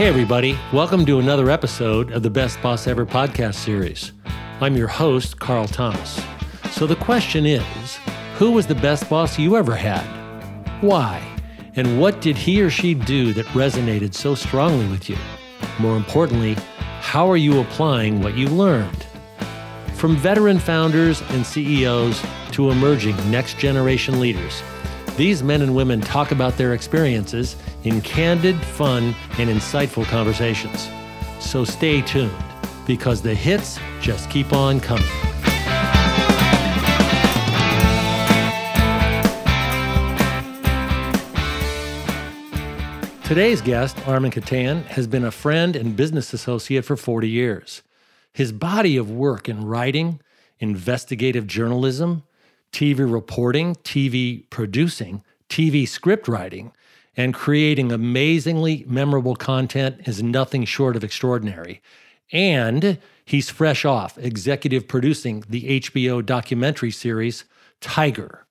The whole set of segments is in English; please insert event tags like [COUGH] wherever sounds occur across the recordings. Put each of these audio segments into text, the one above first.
Hey, everybody. Welcome to another episode of the Best Boss Ever podcast series. I'm your host, Carl Thomas. So the question is who was the best boss you ever had? Why? And what did he or she do that resonated so strongly with you? More importantly, how are you applying what you learned? From veteran founders and CEOs to emerging next generation leaders, these men and women talk about their experiences in candid, fun, and insightful conversations. So stay tuned because the hits just keep on coming. Today's guest, Armen Keteyian, has been a friend and business associate for 40 years. His body of work in writing, investigative journalism, TV reporting, TV producing, TV script writing, and creating amazingly memorable content is nothing short of extraordinary. And he's fresh off executive producing the HBO documentary series Tiger.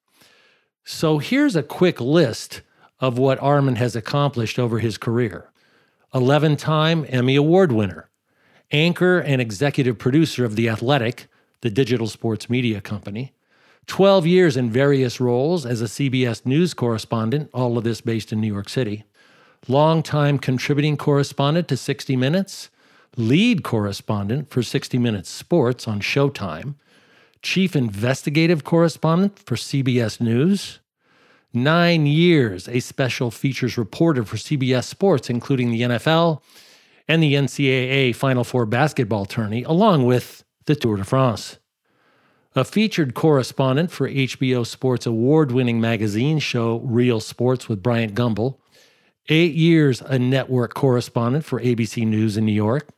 So here's a quick list of what Armen has accomplished over his career 11 time Emmy Award winner, anchor and executive producer of The Athletic, the digital sports media company, 12 years in various roles as a CBS News correspondent, all of this based in New York City, longtime contributing correspondent to 60 Minutes, lead correspondent for 60 Minutes Sports on Showtime, chief investigative correspondent for CBS News, nine years a special features reporter for CBS Sports, including the NFL and the NCAA Final Four basketball tourney, along with the Tour de France a featured correspondent for HBO Sports award winning magazine show Real Sports with Bryant Gumbel, eight years a network correspondent for ABC News in New York.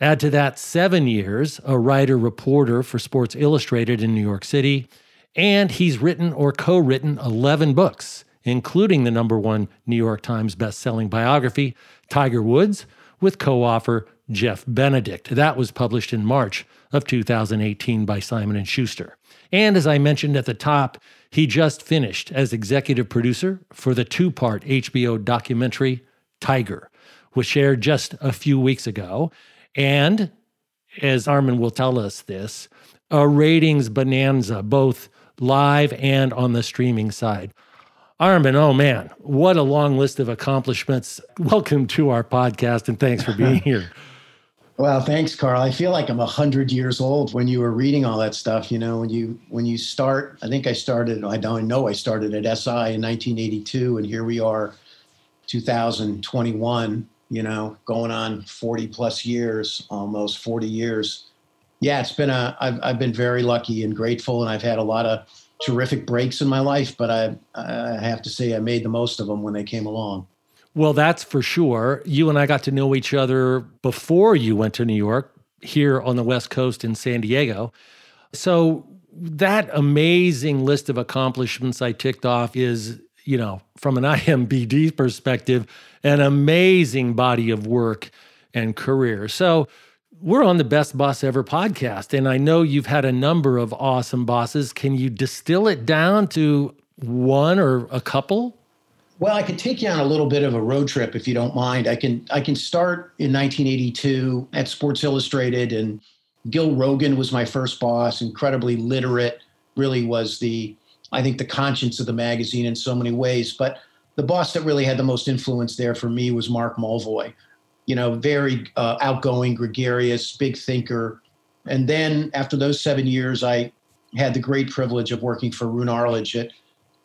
Add to that seven years a writer reporter for Sports Illustrated in New York City, and he's written or co written 11 books, including the number one New York Times best-selling biography, Tiger Woods, with co author Jeff Benedict. That was published in March of 2018 by Simon & Schuster. And as I mentioned at the top, he just finished as executive producer for the two-part HBO documentary Tiger, which aired just a few weeks ago. And as Armen will tell us this, a ratings bonanza, both live and on the streaming side. Armen, oh man, what a long list of accomplishments. Welcome to our podcast and thanks for being [LAUGHS] here. Well, thanks, Carl. I feel like I'm a hundred years old when you were reading all that stuff. You know, when you when you start, I think I started. I don't know. I started at SI in 1982, and here we are, 2021. You know, going on 40 plus years, almost 40 years. Yeah, it's been a. I've I've been very lucky and grateful, and I've had a lot of terrific breaks in my life. But I I have to say I made the most of them when they came along. Well, that's for sure. You and I got to know each other before you went to New York, here on the West Coast in San Diego. So, that amazing list of accomplishments I ticked off is, you know, from an [LAUGHS] IMBD perspective, an amazing body of work and career. So, we're on the Best Boss Ever podcast, and I know you've had a number of awesome bosses. Can you distill it down to one or a couple? Well, I could take you on a little bit of a road trip if you don't mind. I can I can start in 1982 at Sports Illustrated and Gil Rogin was my first boss, incredibly literate, really was the I think the conscience of the magazine in so many ways, but the boss that really had the most influence there for me was Mark Mulvoy. You know, very uh, outgoing, gregarious, big thinker. And then after those 7 years I had the great privilege of working for Roone Arledge at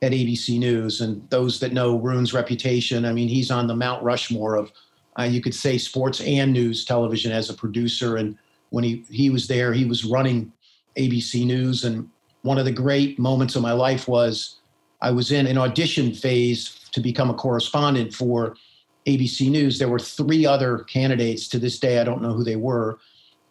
at ABC News. And those that know Roone's reputation, I mean, he's on the Mount Rushmore of, uh, you could say, sports and news television as a producer. And when he, he was there, he was running ABC News. And one of the great moments of my life was I was in an audition phase to become a correspondent for ABC News. There were three other candidates to this day. I don't know who they were.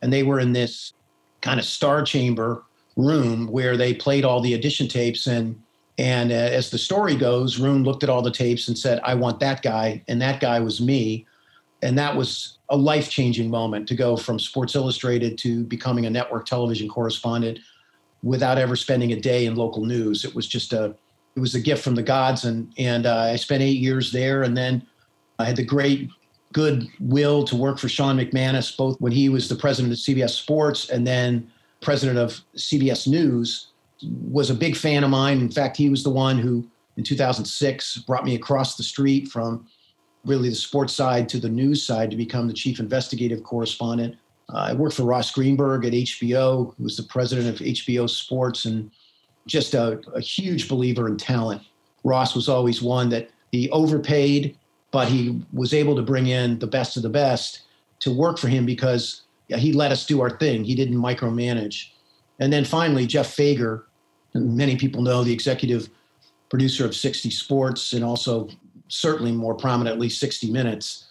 And they were in this kind of star chamber room where they played all the audition tapes. And and uh, as the story goes, Roone looked at all the tapes and said, I want that guy. And that guy was me. And that was a life changing moment to go from Sports Illustrated to becoming a network television correspondent without ever spending a day in local news. It was just a, it was a gift from the gods. And, and uh, I spent eight years there. And then I had the great good will to work for Sean McManus, both when he was the president of CBS Sports and then president of CBS News, was a big fan of mine. In fact, he was the one who in 2006 brought me across the street from really the sports side to the news side to become the chief investigative correspondent. Uh, I worked for Ross Greenberg at HBO, who was the president of HBO Sports, and just a, a huge believer in talent. Ross was always one that he overpaid, but he was able to bring in the best of the best to work for him because he let us do our thing. He didn't micromanage. And then finally, Jeff Fager, many people know the executive producer of 60 Sports and also certainly more prominently 60 Minutes.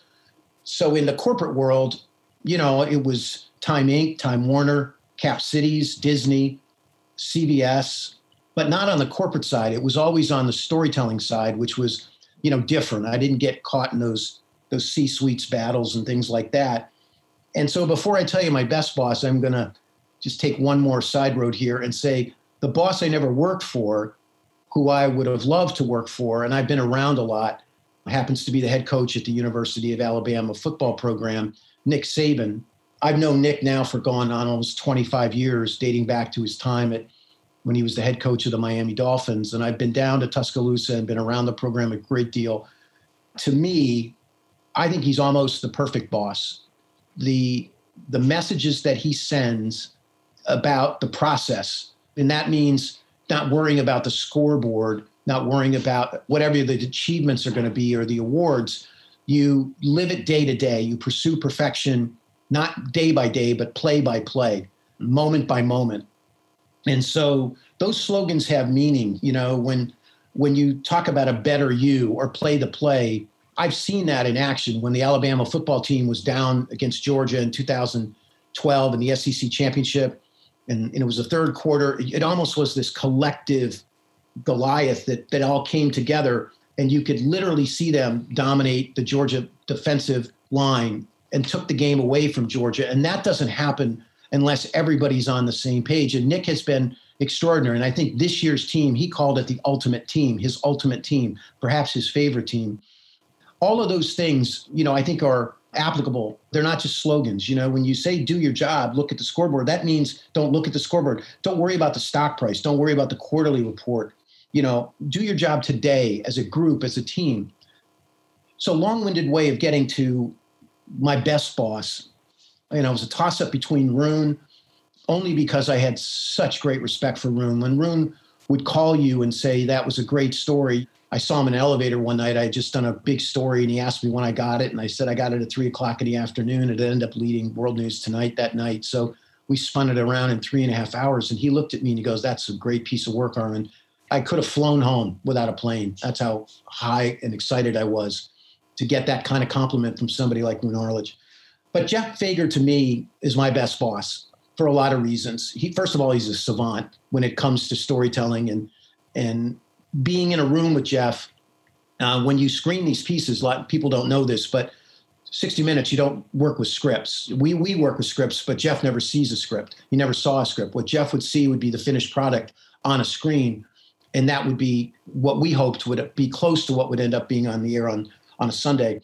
So in the corporate world, you know, it was Time Inc., Time Warner, Cap Cities, Disney, CBS, but not on the corporate side. It was always on the storytelling side, which was, you know, different. I didn't get caught in those those C-suites battles and things like that. And so before I tell you my best boss, I'm going to just take one more side road here and say the boss I never worked for, who I would have loved to work for, and I've been around a lot, happens to be the head coach at the University of Alabama football program, Nick Saban. I've known Nick now for going on almost 25 years, dating back to his time at when he was the head coach of the Miami Dolphins. And I've been down to Tuscaloosa and been around the program a great deal. To me, I think he's almost the perfect boss. The the messages that he sends about the process, and that means not worrying about the scoreboard, not worrying about whatever the achievements are going to be or the awards. You live it day to day. You pursue perfection, not day by day, but play by play, moment by moment. And so those slogans have meaning. You know, when when you talk about a better you or play the play, I've seen that in action when the Alabama football team was down against Georgia in 2012 in the SEC championship. And, and it was the third quarter. It almost was this collective Goliath that, that all came together. And you could literally see them dominate the Georgia defensive line and took the game away from Georgia. And that doesn't happen unless everybody's on the same page. And Nick has been extraordinary. And I think this year's team, he called it the ultimate team, his ultimate team, perhaps his favorite team. All of those things, you know, I think are applicable. They're not just slogans. You know, when you say do your job, look at the scoreboard, that means don't look at the scoreboard. Don't worry about the stock price. Don't worry about the quarterly report. You know, do your job today as a group, as a team. So long-winded way of getting to my best boss you know, it was a toss up between Roone, only because I had such great respect for Roone. When Roone would call you and say that was a great story, I saw him in an elevator one night. I had just done a big story, and he asked me when I got it, and I said I got it at three o'clock in the afternoon. It ended up leading World News Tonight that night. So we spun it around in three and a half hours, and he looked at me and he goes, "That's a great piece of work, Armen." I could have flown home without a plane. That's how high and excited I was to get that kind of compliment from somebody like Roone Arledge. But Jeff Fager to me is my best boss for a lot of reasons. He first of all he's a savant when it comes to storytelling and and being in a room with Jeff. Uh, when you screen these pieces, a lot of people don't know this, but 60 Minutes you don't work with scripts. We we work with scripts, but Jeff never sees a script. He never saw a script. What Jeff would see would be the finished product on a screen, and that would be what we hoped would be close to what would end up being on the air on on a Sunday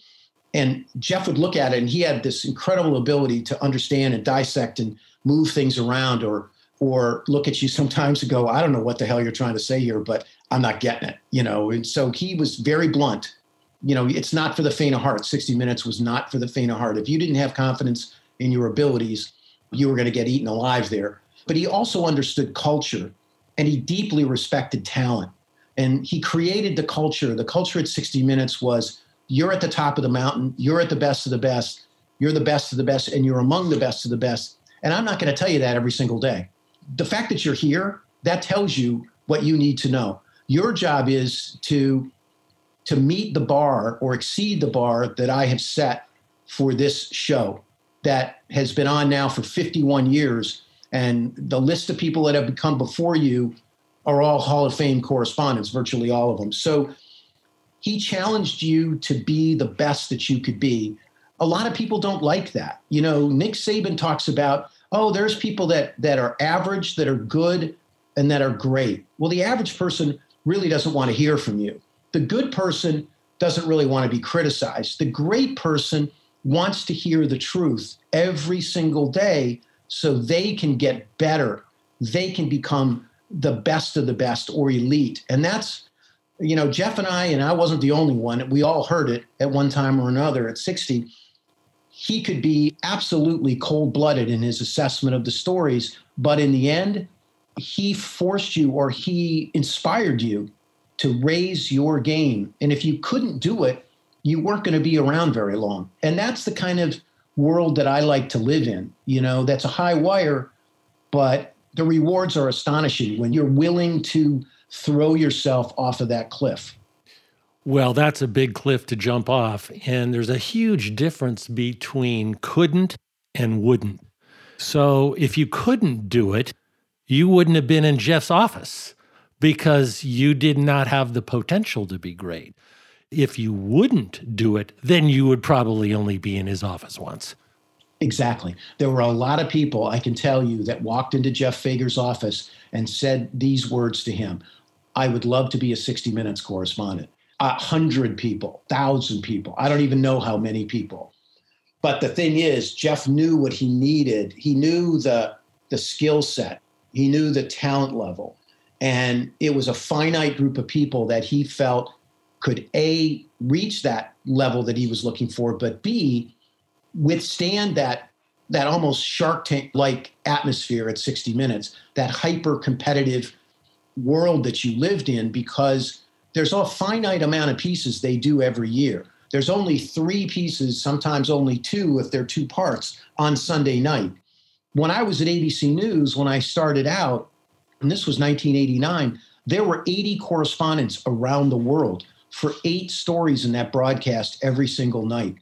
and Jeff would look at it and he had this incredible ability to understand and dissect and move things around or or look at you sometimes and go, I don't know what the hell you're trying to say here, but I'm not getting it, you know. And so he was very blunt. You know, it's not for the faint of heart. 60 minutes was not for the faint of heart. If you didn't have confidence in your abilities, you were going to get eaten alive there. But he also understood culture and he deeply respected talent. And he created the culture. The culture at 60 Minutes was you're at the top of the mountain, you're at the best of the best, you're the best of the best, and you're among the best of the best. And I'm not going to tell you that every single day. The fact that you're here, that tells you what you need to know. Your job is to to meet the bar or exceed the bar that I have set for this show that has been on now for 51 years. And the list of people that have come before you are all Hall of Fame correspondents, virtually all of them. So he challenged you to be the best that you could be. A lot of people don't like that. You know, Nick Saban talks about, oh, there's people that that are average, that are good, and that are great. Well, the average person really doesn't want to hear from you. The good person doesn't really want to be criticized. The great person wants to hear the truth every single day so they can get better. They can become the best of the best or elite. And that's, you know, Jeff and I, and I wasn't the only one, we all heard it at one time or another at 60. He could be absolutely cold blooded in his assessment of the stories, but in the end, he forced you or he inspired you to raise your game. And if you couldn't do it, you weren't going to be around very long. And that's the kind of world that I like to live in. You know, that's a high wire, but the rewards are astonishing when you're willing to throw yourself off of that cliff. Well, that's a big cliff to jump off. And there's a huge difference between couldn't and wouldn't. So if you couldn't do it, you wouldn't have been in Jeff's office because you did not have the potential to be great. If you wouldn't do it, then you would probably only be in his office once. Exactly. There were a lot of people, I can tell you, that walked into Jeff Fager's office and said these words to him I would love to be a 60 Minutes correspondent. A hundred people, thousand people. I don't even know how many people. But the thing is, Jeff knew what he needed. He knew the, the skill set, he knew the talent level. And it was a finite group of people that he felt could A, reach that level that he was looking for, but B, withstand that that almost shark tank like atmosphere at 60 minutes that hyper competitive world that you lived in because there's a finite amount of pieces they do every year there's only three pieces sometimes only two if they're two parts on sunday night when i was at abc news when i started out and this was 1989 there were 80 correspondents around the world for eight stories in that broadcast every single night.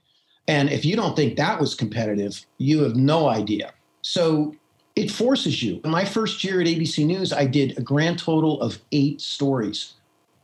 And if you don't think that was competitive, you have no idea. So it forces you. In my first year at ABC News, I did a grand total of eight stories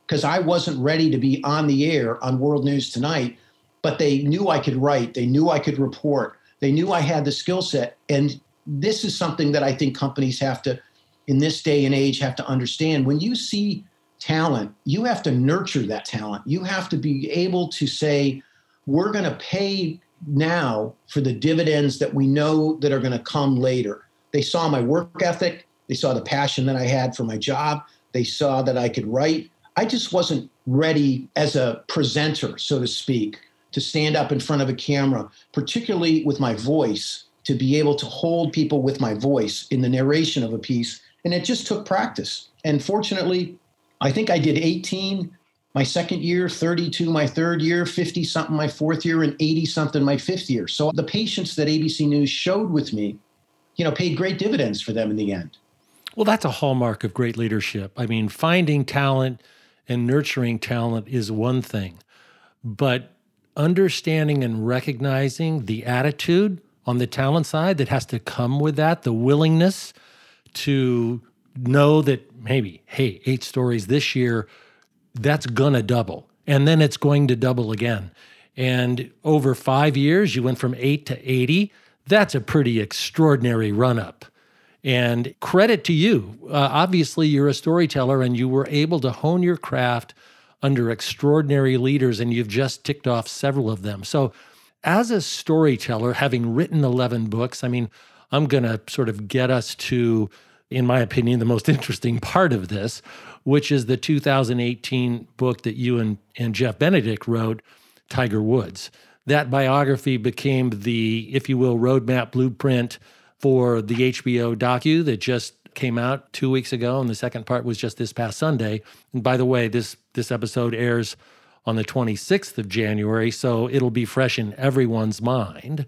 because I wasn't ready to be on the air on World News Tonight, but they knew I could write, they knew I could report, they knew I had the skill set. And this is something that I think companies have to, in this day and age, have to understand. When you see talent, you have to nurture that talent. You have to be able to say, we're going to pay now for the dividends that we know that are going to come later. They saw my work ethic, they saw the passion that I had for my job, they saw that I could write. I just wasn't ready as a presenter, so to speak, to stand up in front of a camera, particularly with my voice, to be able to hold people with my voice in the narration of a piece. And it just took practice. And fortunately, I think I did 18 my second year, 32 my third year, 50 something my fourth year, and 80 something my fifth year. So the patience that ABC News showed with me, you know, paid great dividends for them in the end. Well, that's a hallmark of great leadership. I mean, finding talent and nurturing talent is one thing, but understanding and recognizing the attitude on the talent side that has to come with that, the willingness to know that maybe, hey, eight stories this year, that's going to double. And then it's going to double again. And over five years, you went from eight to 80. That's a pretty extraordinary run up. And credit to you. Uh, obviously, you're a storyteller and you were able to hone your craft under extraordinary leaders, and you've just ticked off several of them. So, as a storyteller, having written 11 books, I mean, I'm going to sort of get us to in my opinion, the most [LAUGHS] interesting part of this, which is the 2018 book that you and, and Jeff Benedict wrote, Tiger Woods. That biography became the, if you will, roadmap blueprint for the HBO docu that just came out two weeks ago, and the second part was just this past Sunday. And by the way, this this episode airs on the 26th of January, so it'll be fresh in everyone's mind.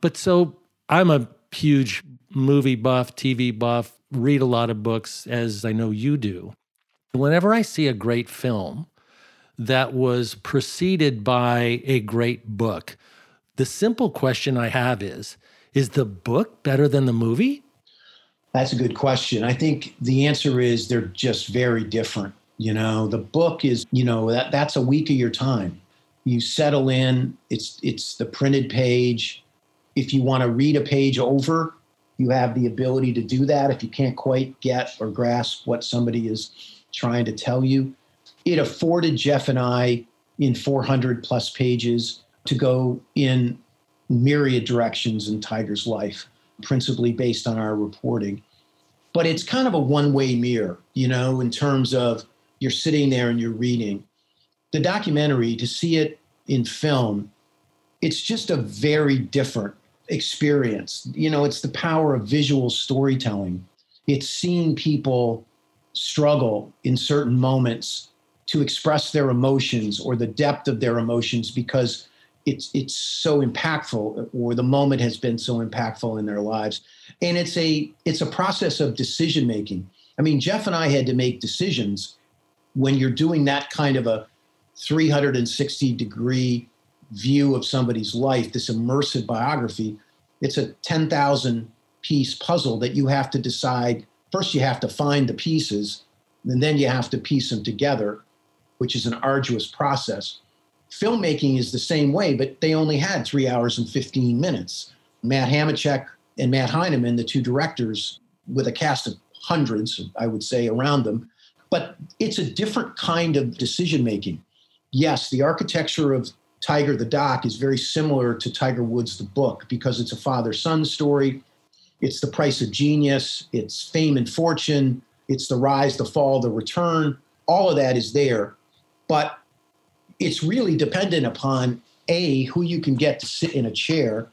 But so I'm a huge movie buff, TV buff, read a lot of books, as I know you do. Whenever I see a great film that was preceded by a great book, the simple question I have is Is the book better than the movie? That's a good question. I think the answer is they're just very different. You know, the book is, you know, that, that's a week of your time. You settle in, it's it's the printed page. If you want to read a page over, you have the ability to do that if you can't quite get or grasp what somebody is trying to tell you. It afforded Jeff and I in 400 plus pages to go in myriad directions in Tiger's life, principally based on our reporting. But it's kind of a one way mirror, you know, in terms of you're sitting there and you're reading. The documentary, to see it in film, it's just a very different experience. You know, it's the power of visual storytelling. It's seeing people struggle in certain moments to express their emotions or the depth of their emotions because it's it's so impactful or the moment has been so impactful in their lives. And it's a it's a process of decision making. I mean jeff and i had to make decisions when you're doing that kind of a 360 degree view of somebody's life this immersive biography it's a 10,000 piece puzzle that you have to decide. First you have to find the pieces and then you have to piece them together which is an arduous process filmmaking is the same way, but they only had three hours and 15 minutes. Matt Hamachek and Matt Heineman, the two directors, with a cast of hundreds, I would say, around them. But it's a different kind of decision making. Yes, the architecture of Tiger the Doc is very similar to Tiger Woods the book because it's a father son story. It's the price of genius, it's fame and fortune, it's the rise, the fall, the return. All of that is there. But it's really dependent upon a who you can get to sit in a chair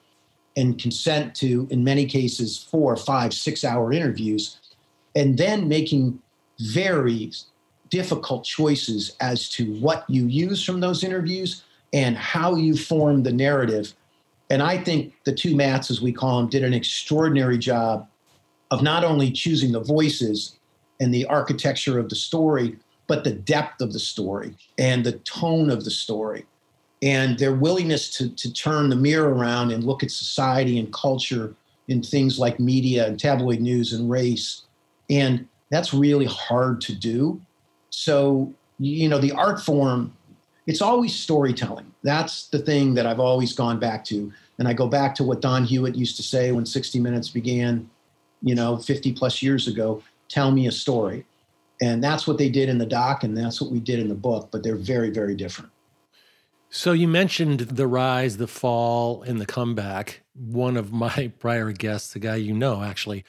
and consent to in many cases four five six hour interviews and then making very difficult choices as to what you use from those interviews and how you form the narrative. And i think the two Matts as we call them did an extraordinary job of not only choosing the voices and the architecture of the story but the depth of the story and the tone of the story and their willingness to, to turn the mirror around and look at society and culture in things like media and tabloid news and race. And that's really hard to do. So, you know, the art form, it's always storytelling. That's the thing that I've always gone back to. And I go back to what Don Hewitt used to say when 60 Minutes began, you know, 50 plus years ago tell me a story. And that's what they did in the doc, and that's what we did in the book, but they're very, very different. So you mentioned the rise, the fall, and the comeback. One of my [LAUGHS] prior guests, the guy you know actually,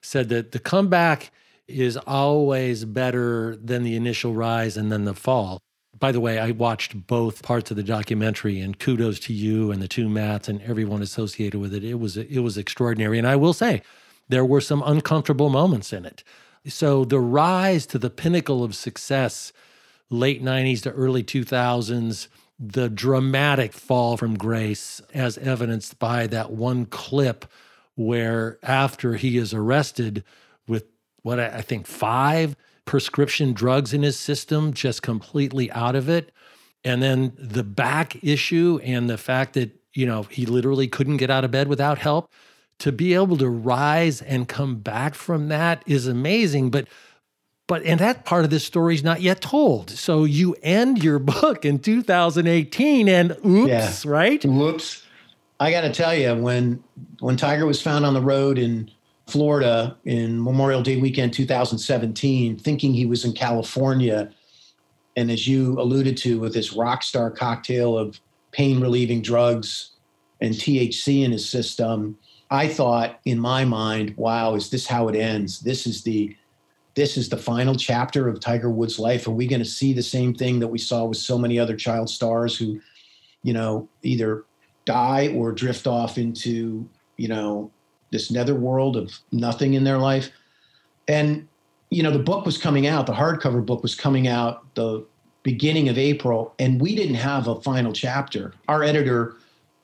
said that the comeback is always better than the initial rise and then the fall. By the way, I watched both parts of the documentary, and kudos to you and the two Matts and everyone associated with it. It was it was extraordinary, and I will say, there were some uncomfortable moments in it. So the rise to the pinnacle of success, late 90s to early 2000s, the dramatic fall from grace, as evidenced by that one clip where after he is arrested with what I think five prescription drugs in his system, just completely out of it. And then the back issue and the fact that, you know, he literally couldn't get out of bed without help to be able to rise and come back from that is amazing. But but and that part of this story is not yet told. So you end your [LAUGHS] book in 2018 and oops, yeah. right? Whoops. I got to tell you when when Tiger was found on the road in Florida in Memorial Day weekend 2017 thinking he was in California and as you alluded to with this rock star cocktail of pain relieving drugs and THC in his system I thought in my mind, wow, is this how it ends? This is the this is the final chapter of Tiger Woods' life. Are we going to see the same thing that we saw with so many other child stars who, you know, either die or drift off into, you know, this netherworld of nothing in their life? And, you know, the book was coming out, the hardcover book was coming out the beginning of April, and we didn't have a final chapter. Our editor,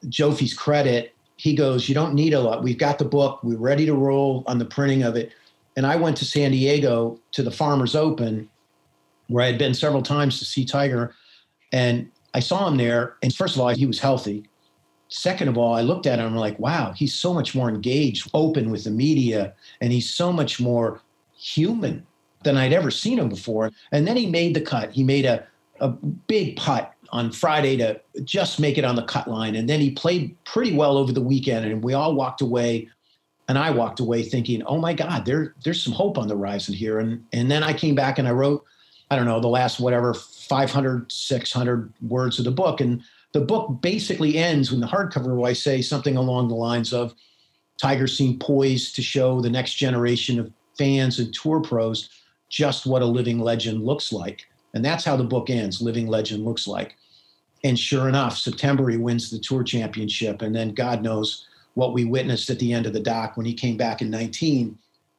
Jofie's credit, he goes, You don't need a lot. We've got the book. We're ready to roll on the printing of it. And I went to San Diego to the Farmers Open, where I had been several times to see Tiger. And I saw him there. And first of all, he was healthy. Second of all, I looked at him I'm like, wow, he's so much more engaged, open with the media, and he's so much more human than I'd ever seen him before. And then he made the cut. He made a, a big putt on Friday to just make it on the cut line. And then he played pretty well over the weekend. And we all walked away, and I walked away thinking, oh my God, there, there's some hope on the horizon here. And, and then I came back and I wrote, I don't know, the last whatever 500, 600 words of the book. And the book basically ends when the hardcover I say something along the lines of Tiger seemed poised to show the next generation of fans and tour pros just what a living legend looks like. And that's how the book ends Living Legend Looks Like. And sure enough, September he wins the tour championship. And then God knows what we witnessed at the end of the doc when he came back in 19.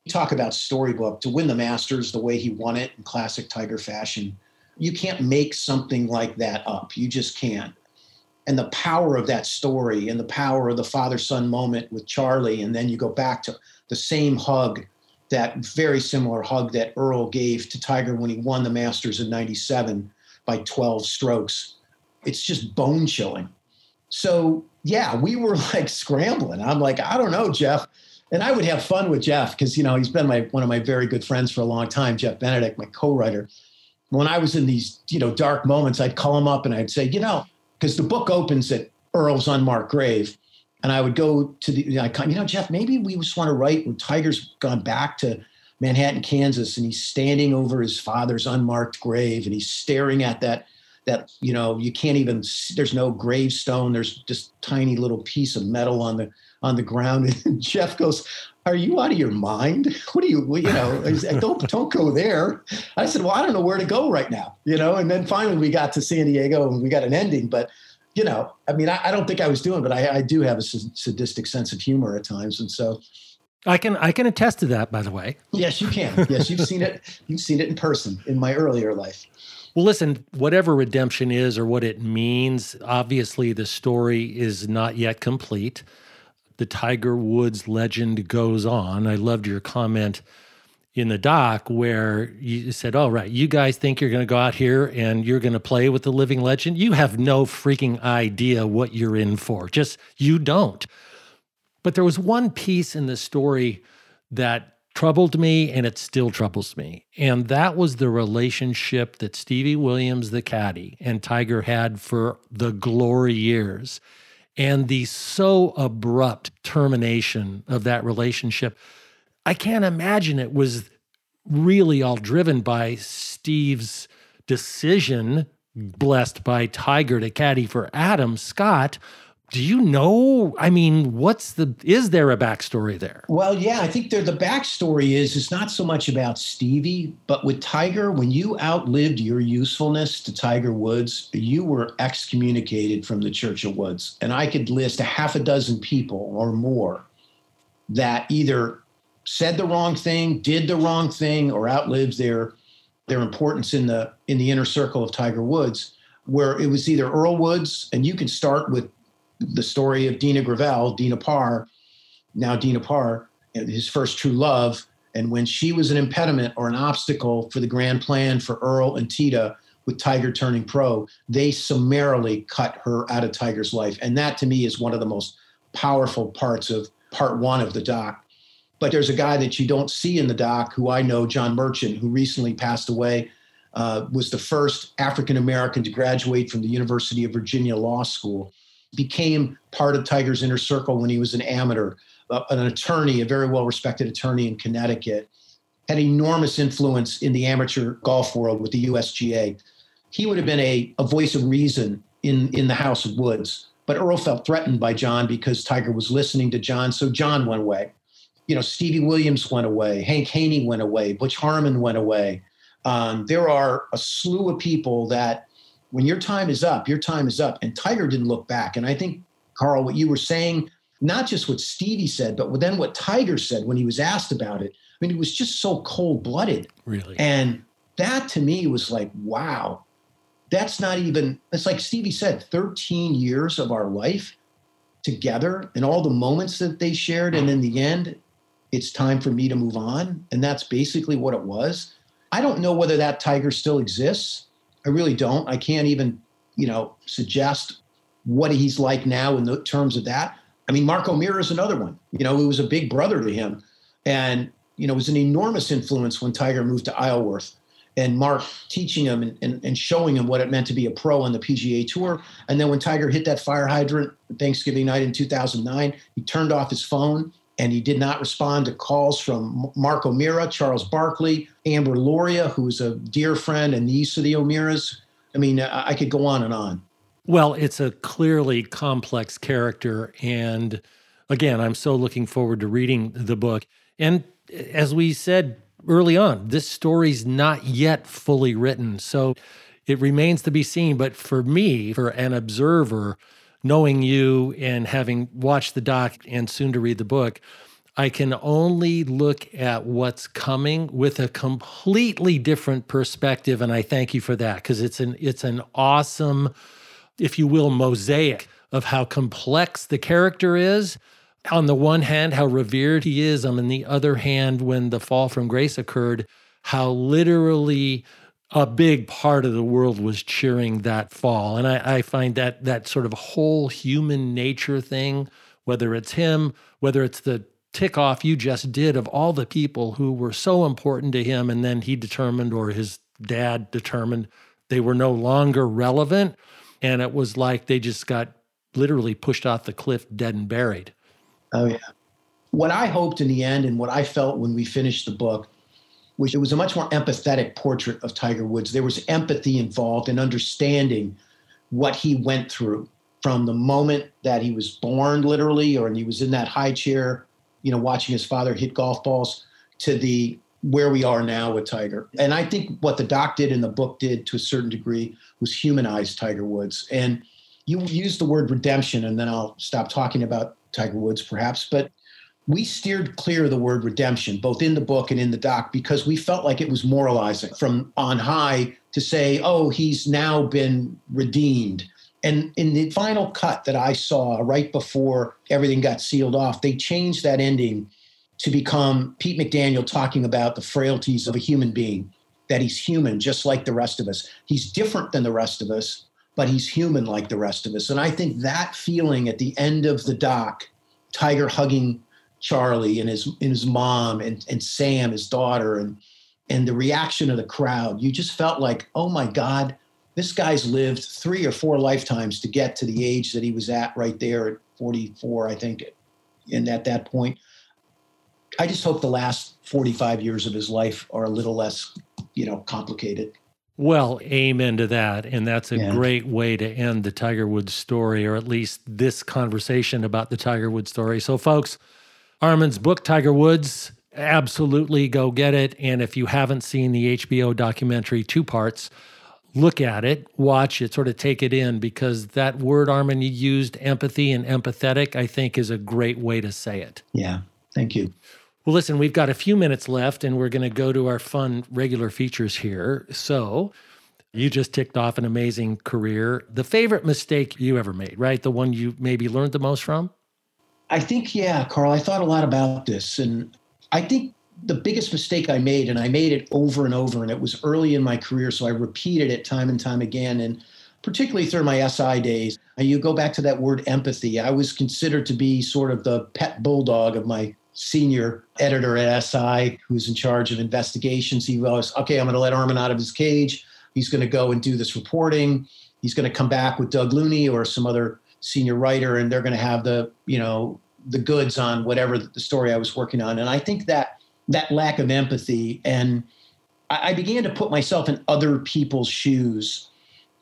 talk about storybook to win the Masters the way he won it in classic Tiger fashion. You can't make something like that up. You just can't. And the power of that story and the power of the father son moment with Charlie. And then you go back to the same hug, that very similar hug that Earl gave to Tiger when he won the Masters in 97 by 12 strokes. It's just bone chilling. So yeah, we were [LAUGHS] like scrambling. I'm like, I don't know, Jeff. And I would have fun with Jeff because you know he's been my one of my very good friends for a long time, Jeff Benedict, my co-writer. When I was in these you know dark moments, I'd call him up and I'd say, you know, because the book opens at Earl's unmarked grave, and I would go to the, I, you know, Jeff, maybe we just want to write when Tiger's gone back to Manhattan, Kansas, and he's standing over his father's unmarked grave, and he's staring at that that you know you can't even there's no gravestone there's just tiny little piece of metal on the on the ground [LAUGHS] and jeff goes are you out of your mind [LAUGHS] what do you you know eh, don't don't go there i said well i don't know where to go right now you know and then finally we got to san diego and we got an ending but you know i mean i, I don't think i was doing but I, I do have a sadistic sense of humor at times and so I can I can attest to that, by the way. Yes, you can. Yes, you've seen it. You've seen it in person in my earlier life. Well, listen, whatever redemption is or what it means, obviously the story is not yet complete. The Tiger Woods legend goes on. I loved your comment in the doc where you said, "Oh, right, you guys think you're going to go out here and you're going to play with the living legend? You have no freaking idea what you're in for. Just you don't." But there was one piece in the story that troubled me and it still troubles me. And that was the relationship that Stevie Williams, the caddy, and Tiger had for the glory years. And the so abrupt termination of that relationship. I can't imagine it was really all driven by Steve's decision, blessed by Tiger to caddy for Adam Scott do you know? I mean, what's the is there a backstory there? Well, yeah, I think there the backstory is it's not so much about Stevie, but with Tiger, when you outlived your usefulness to Tiger Woods, you were excommunicated from the Church of Woods. And I could list a half a dozen people or more that either said the wrong thing, did the wrong thing, or outlived their their importance in the in the inner circle of Tiger Woods, where it was either Earl Woods, and you can start with the story of Dina Gravell, Dina Parr, now Dina Parr, his first true love. And when she was an impediment or an obstacle for the grand plan for Earl and Tida with Tiger turning pro, they summarily cut her out of Tiger's life. And that to me is one of the most powerful parts of part one of the doc. But there's a guy that you don't see in the doc who I know, John Merchant, who recently passed away, uh, was the first African American to graduate from the University of Virginia Law School became part of Tiger's inner circle when he was an amateur, uh, an attorney, a very well respected attorney in Connecticut, had enormous influence in the amateur golf world with the USGA. He would have been a, a voice of reason in, in the House of Woods. But Earl felt threatened by John because Tiger was listening to John, so John went away. You know, Stevie Williams went away, Hank Haney went away, Butch Harmon went away. Um, there are a slew of people that when your time is up, your time is up. And Tiger didn't look back. And I think, Carl, what you were saying, not just what Stevie said, but then what Tiger said when he was asked about it. I mean, it was just so cold blooded. Really? And that to me was like, wow, that's not even, it's like Stevie said, 13 years of our life together and all the moments that they shared. And in the end, it's time for me to move on. And that's basically what it was. I don't know whether that Tiger still exists. I really don't. I can't even, you know, suggest what he's like now in the terms of that. I mean, Mark O'Meara is another one. You know, he was a big brother to him, and you know, was an enormous influence when Tiger moved to Isleworth, and Mark teaching him and, and, and showing him what it meant to be a pro on the PGA Tour. And then when Tiger hit that fire hydrant Thanksgiving night in 2009, he turned off his phone and he did not respond to calls from Mark O'Meara, Charles Barkley, Amber Loria, who's a dear friend and niece of the O'Mearas. I mean, I could go on and on. Well, it's a clearly complex character. And again, I'm so looking forward to reading the book. And as we said early on, this story's not yet fully written. So it remains to be seen. But for me, for an observer, knowing you and having watched the doc and soon to read the book, I can only look at what's coming with a completely different perspective. And I thank you for that because it's an it's an awesome, if you will, mosaic of how complex the character is. On the one hand, how revered he is. On the other hand, when the fall from grace occurred, how literally a big part of the world was cheering that fall. And I, I, find that that sort of whole human nature thing, whether it's him, whether it's the tick off you just did of all the people who were so important to him, and then he determined or his dad determined they were no longer relevant. And it was like they just got literally pushed off the cliff, dead and buried. Oh, yeah. What I hoped in the end and what I felt when we finished the book which it was a much more empathetic portrait of Tiger Woods. There was empathy involved in understanding what he went through from the moment that he was born, literally, or he was in that high chair, you know, watching his father hit golf balls, to the where we are now with Tiger. And I think what the doc did and the book did to a certain degree was humanize Tiger Woods. And you used the word redemption, and then I'll stop talking about Tiger Woods perhaps. But we steered clear of the word redemption, both in the book and in the doc, because we felt like it was moralizing from on high to say, oh, he's now been redeemed. And in the final cut that I saw right before everything got sealed off, they changed that ending to become Pete McDaniel talking about the frailties of a human being, that he's human just like the rest of us. He's different than the rest of us, but he's human like the rest of us. And I think that feeling at the end of the doc, Tiger hugging Charlie and his and his mom and, and Sam, his daughter, and and the reaction of the crowd, you just felt like, oh my God, this guy's lived three or four lifetimes to get to the age that he was at right there at 44, I think. And at that point, I just hope the last 45 years of his life are a little less, you know, complicated. Well, amen to that. And that's a yeah. great way to end the Tiger Woods story, or at least this conversation about the Tiger Woods story. So, folks, Armen's book, Tiger Woods, absolutely go get it. And if you haven't seen the HBO documentary, two parts, look at it, watch it, sort of take it in, because that word, Armen, you used, empathy and empathetic, I think is a great way to say it. Yeah. Thank you. Well, listen, we've got a few minutes left and we're going to go to our fun regular features here. So, you just ticked off an amazing career. The favorite mistake you ever made, right? The one you maybe learned the most from? I think, yeah, Carl, I thought a lot about this. And I think the biggest mistake I made, and I made it over and over, and it was early in my career, so I repeated it time and time again. And particularly through my SI days, uh, you go back to that word empathy. I was considered to be sort of the pet bulldog of my senior editor at SI, who's in charge of investigations. He was, okay, I'm going to let Armen out of his cage. He's going to go and do this reporting. He's going to come back with Doug Looney or some other senior writer and they're going to have the you know the goods on whatever the story I was working on. And I think that that lack of empathy and I, I began to put myself in other people's shoes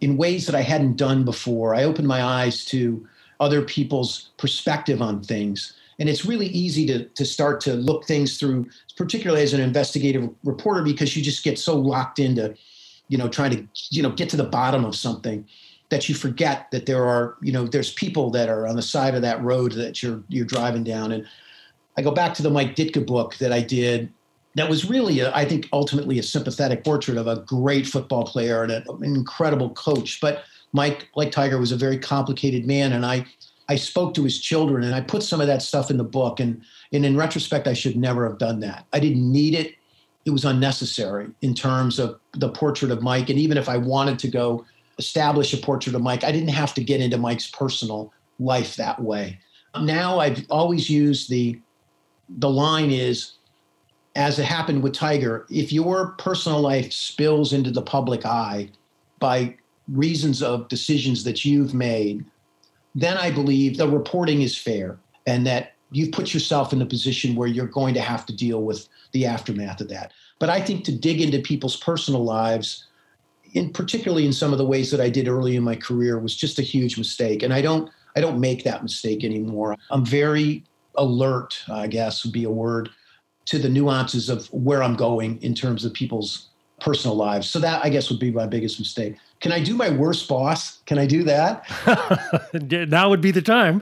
in ways that I hadn't done before. I opened my eyes to other people's perspective on things. And it's really easy to, to start to look things through, particularly as an investigative reporter, because you just get so locked into, you know, trying to, you know, get to the bottom of something that you forget that there are you know there's people that are on the side of that road that you're you're driving down. And i go back to the mike ditka book that i did that was really a, I think ultimately a sympathetic portrait of a great football player and a, an incredible coach. But mike like tiger was a very complicated man. And i i spoke to his children and i put some of that stuff in the book. And and in retrospect i should never have done that. I didn't need it. It was unnecessary in terms of the portrait of mike. And even if i wanted to go establish a portrait of Mike. I didn't have to get into Mike's personal life that way. Now I've always used the the line is as it happened with Tiger, if your personal life spills into the public eye by reasons of decisions that you've made, then I believe the reporting is fair and that you've put yourself in a position where you're going to have to deal with the aftermath of that. But I think to dig into people's personal lives in particularly in some of the ways that I did early in my career was just a huge mistake. And I don't I don't make that mistake anymore. I'm very alert, I guess would be a word, to the nuances of where I'm going in terms of people's personal lives. So that I guess would be my biggest mistake. Can I do my worst boss? Can I do that? [LAUGHS] now would be the time.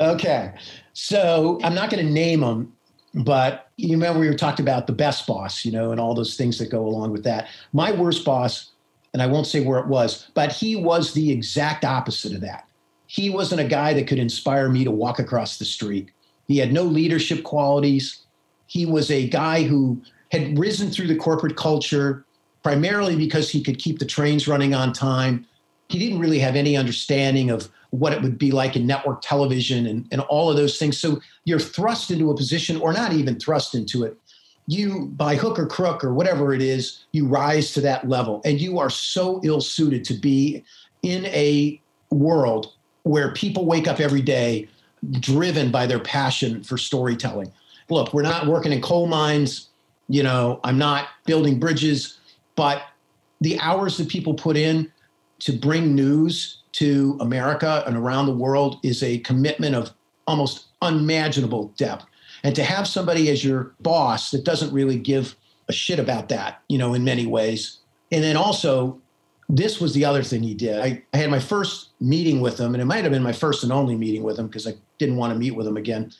Okay. So I'm not going to name them, but you remember we were talking about the best boss, you know, and all those things that go along with that. My worst boss, and I won't say where it was, but he was the exact opposite of that. He wasn't a guy that could inspire me to walk across the street. He had no leadership qualities. He was a guy who had risen through the corporate culture primarily because he could keep the trains running on time. He didn't really have any understanding of what it would be like in network television and, and all of those things. So you're thrust into a position, or not even thrust into it. You, by hook or crook or whatever it is, you rise to that level. And you are so ill suited to be in a world where people wake up every day driven by their passion for storytelling. Look, we're not working in coal mines. You know, I'm not building bridges, but the hours that people put in to bring news to America and around the world is a commitment of almost unimaginable depth. And to have somebody as your boss that doesn't really give a shit about that, you know, in many ways. And then also, this was the other thing he did. I, I had my first meeting with him, and it might have been my first and only meeting with him because I didn't want to meet with him again.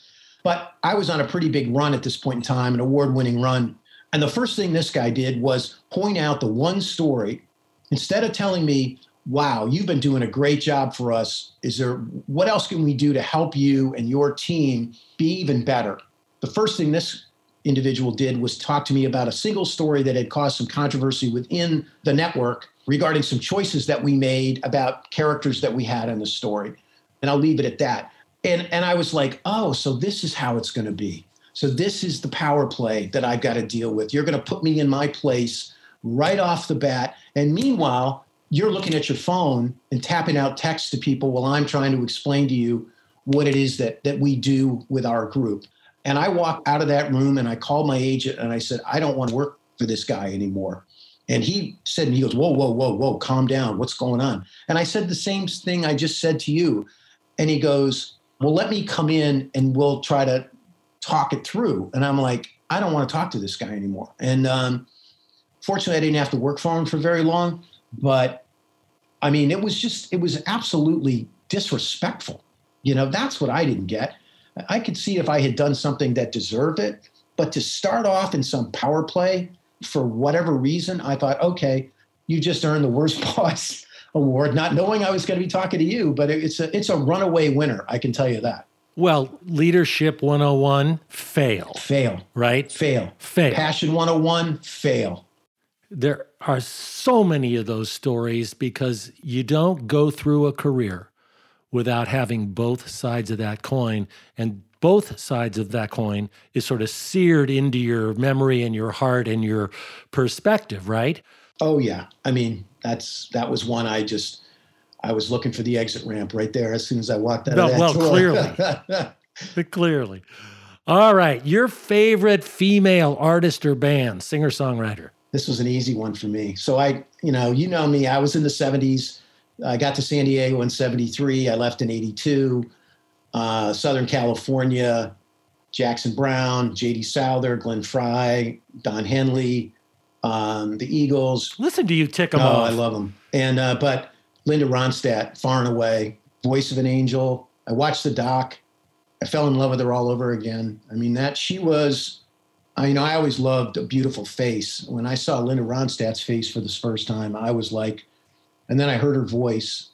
But I was on a pretty big run at this point in time, an award winning run. And the first thing this guy did was point out the one story. Instead of telling me, wow, you've been doing a great job for us. Is there what else can we do to help you and your team be even better? The first thing this individual did was talk to me about a single story that had caused some controversy within the network regarding some choices that we made about characters that we had in the story. And I'll leave it at that. And and I was like, "Oh, so this is how it's going to be. So this is the power play that I've got to deal with. You're going to put me in my place right off the bat. And meanwhile, you're looking at your phone and tapping out text to people while I'm trying to explain to you what it is that that we do with our group. And I walked out of that room and I called my agent and I said, I don't want to work for this guy anymore. And he said, and he goes, Whoa, whoa, whoa, whoa, calm down. What's going on? And I said the same thing I just said to you. And he goes, Well, let me come in and we'll try to talk it through. And I'm like, I don't want to talk to this guy anymore. And um, fortunately, I didn't have to work for him for very long. But I mean, it was just, it was absolutely disrespectful. You know, that's what I didn't get. I could see if I had done something that deserved it, but to start off in some power play for whatever reason, I thought, okay, you just earned the worst [LAUGHS] boss award, not knowing I was going to be talking to you. But it's a it's a runaway winner, I can tell you that. Well, leadership 101, fail. Fail. Right? Fail. Fail. Passion 101, fail there are so many of those stories because you don't go through a career without having both sides of that coin. And both sides of that coin is sort of seared into your memory and your heart and your perspective, right? Oh yeah. I mean, that's that was one I just I was looking for the exit ramp right there as soon as I walked out no, of that well, door. clearly. [LAUGHS] clearly. All right. Your favorite female artist or band, singer songwriter? this was an easy one for me. So I, you know, you know me, I was in the 70s. I got to San Diego in 73. I left in 82. Uh, Southern California, Jackson Browne, J.D. Souther, Glenn Frey, Don Henley, um, the Eagles. Listen to you tick them oh, off. I love them. And, uh, but Linda Ronstadt, far and away, voice of an angel. I watched the doc. I fell in love with her all over again. I mean, that she was I, you know, I always loved a beautiful face. When I saw Linda Ronstadt's face for the first time, I was like, and then I heard her voice,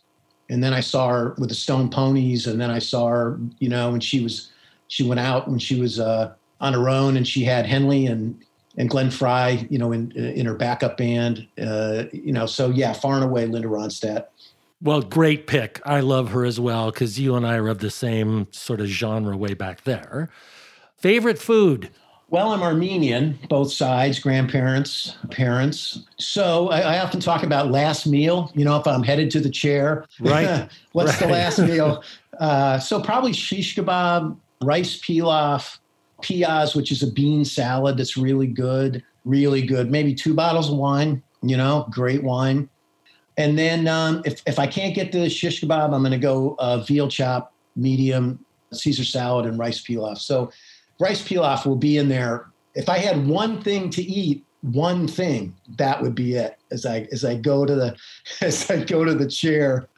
and then I saw her with the Stone Ponies, and then I saw her, you know, when she was, she went out when she was uh, on her own, and she had Henley and and Glenn Frey, you know, in in her backup band, uh, you know, so yeah, far and away, Linda Ronstadt. Well, great pick. I love her as well because you and I are of the same sort of genre way back there. Favorite food? Well, I'm Armenian, both sides, grandparents, parents. So I, I, often talk about last meal. You know, if I'm headed to the chair, right? [LAUGHS] what's right. the last meal? Uh, so probably shish kebab, rice pilaf, piyaz, which is a bean salad that's really good, really good. Maybe two bottles of wine. You know, great wine. And then um, if, if I can't get the shish kebab, I'm going to go uh, veal chop, medium, Caesar salad, and rice pilaf. So rice pilaf will be in there. If I had one thing to eat, one thing, that would be it. As I as I go to the [LAUGHS] as I go to the chair.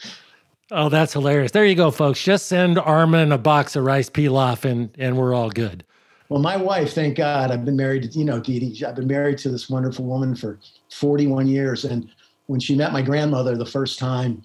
Oh, that's hilarious. There you go, folks. Just send Armen a box of rice pilaf and and we're all good. Well, my wife, thank God, I've been married to, you know, Dee Dee, I've been married to this wonderful woman for 41 years. And when she met my grandmother the first time,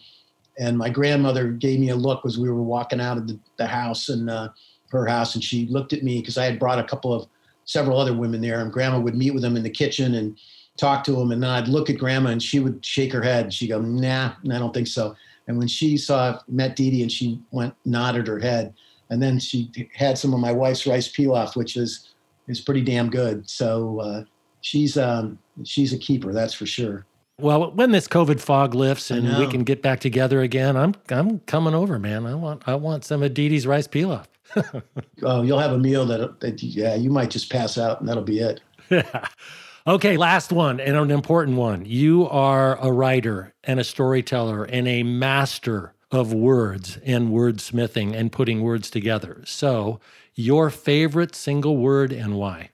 and my grandmother gave me a look as we were walking out of the, the house and uh, her house, and she looked at me because I had brought a couple of several other women there, and grandma would meet with them in the kitchen and talk to them, and then I'd look at grandma and she would shake her head. and She'd go, "Nah, I don't think so." And when she saw met Dee and she went nodded her head, and then she had some of my wife's rice pilaf, which is is pretty damn good. So uh, she's um, she's a keeper, that's for sure. Well, when this COVID fog lifts and we can get back together again, I'm I'm coming over, man. I want I want some of Dee's rice pilaf. [LAUGHS] oh, you'll have a meal that, that yeah, you might just pass out and that'll be it. [LAUGHS] okay, last one and an important one. You are a writer and a storyteller and a master of words and wordsmithing and putting words together. So, your favorite single word and why?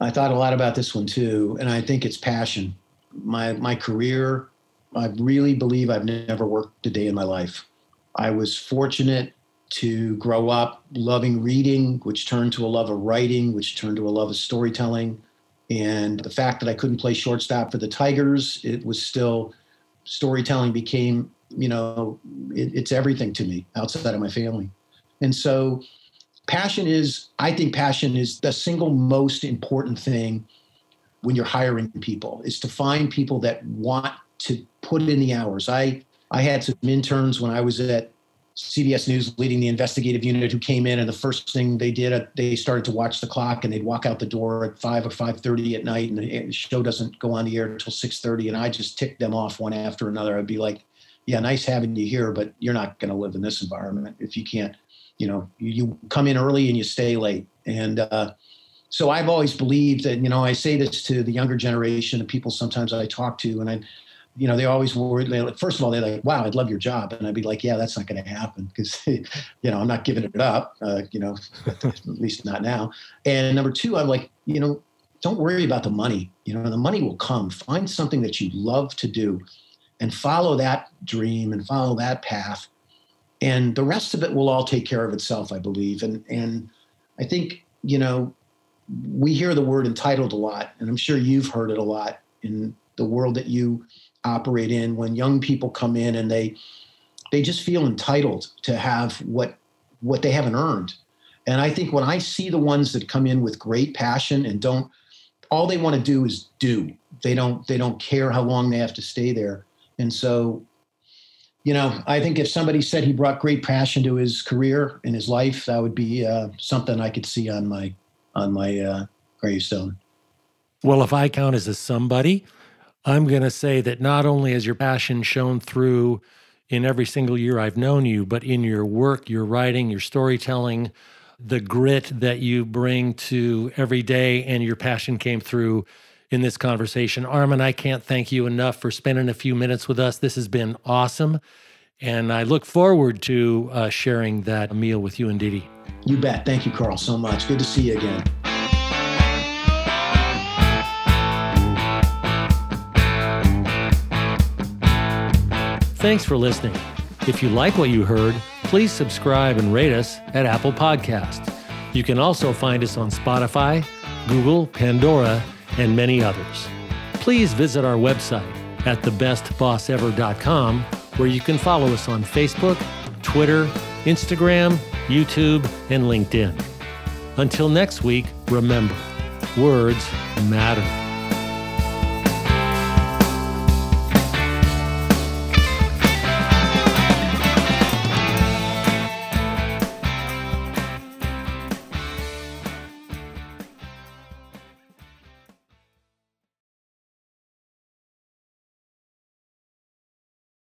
I thought a lot about this one too, and I think it's passion. My my career, I really believe I've never worked a day in my life. I was fortunate to grow up loving reading, which turned to a love of writing, which turned to a love of storytelling. And the fact that I couldn't play shortstop for the Tigers, it was still storytelling became you know, it, it's everything to me outside of my family. And so, passion is, I think, passion is the single most important thing when you're hiring people is to find people that want to put in the hours. I I had some interns when I was at CBS News leading the investigative unit who came in and the first thing they did uh, they started to watch the clock and they'd walk out the door at 5 or 5:30 at night and the show doesn't go on the air until 6:30 and I just ticked them off one after another I'd be like yeah, nice having you here, but you're not going to live in this environment if you can't, you know, you, you come in early and you stay late. And uh, so I've always believed that, you know, I say this to the younger generation of people sometimes I talk to, and I, you know, they always worry. They, first of all, they're like, "Wow, I'd love your job," and I'd be like, "Yeah, that's not going to happen because, [LAUGHS] you know, I'm not giving it up. Uh, you know, [LAUGHS] at least not now." And number two, I'm like, you know, don't worry about the money. You know, the money will come. Find something that you love to do and follow that dream and follow that path and the rest of it will all take care of itself i believe and and i think you know we hear the word entitled a lot and i'm sure you've heard it a lot in the world that you operate in when young people come in and they they just feel entitled to have what what they haven't earned. And i think when i see the ones that come in with great passion and don't all they want to do is do. They don't they don't care how long they have to stay there. And so, you know, I think if somebody said he brought great passion to his career and his life, that would be uh, something I could see on my on my uh, gravestone. Well, if I count as a somebody, I'm going to say that not only has your passion shown through in every single year I've known you, but in your work, your writing, your storytelling, the grit that you bring to every day, and your passion came through in this conversation. Armen, I can't thank you enough for spending a few minutes with us. This has been awesome. And I look forward to uh, sharing that meal with you and Dee. You bet. Thank you, Carl, so much. Good to see you again. Thanks for listening. If you like what you heard, please subscribe and rate us at Apple Podcast. You can also find us on Spotify, Google, Pandora, and many others. Please visit our website at thebestbossever.com where you can follow us on Facebook, Twitter, Instagram, YouTube, and LinkedIn. Until next week, remember words matter.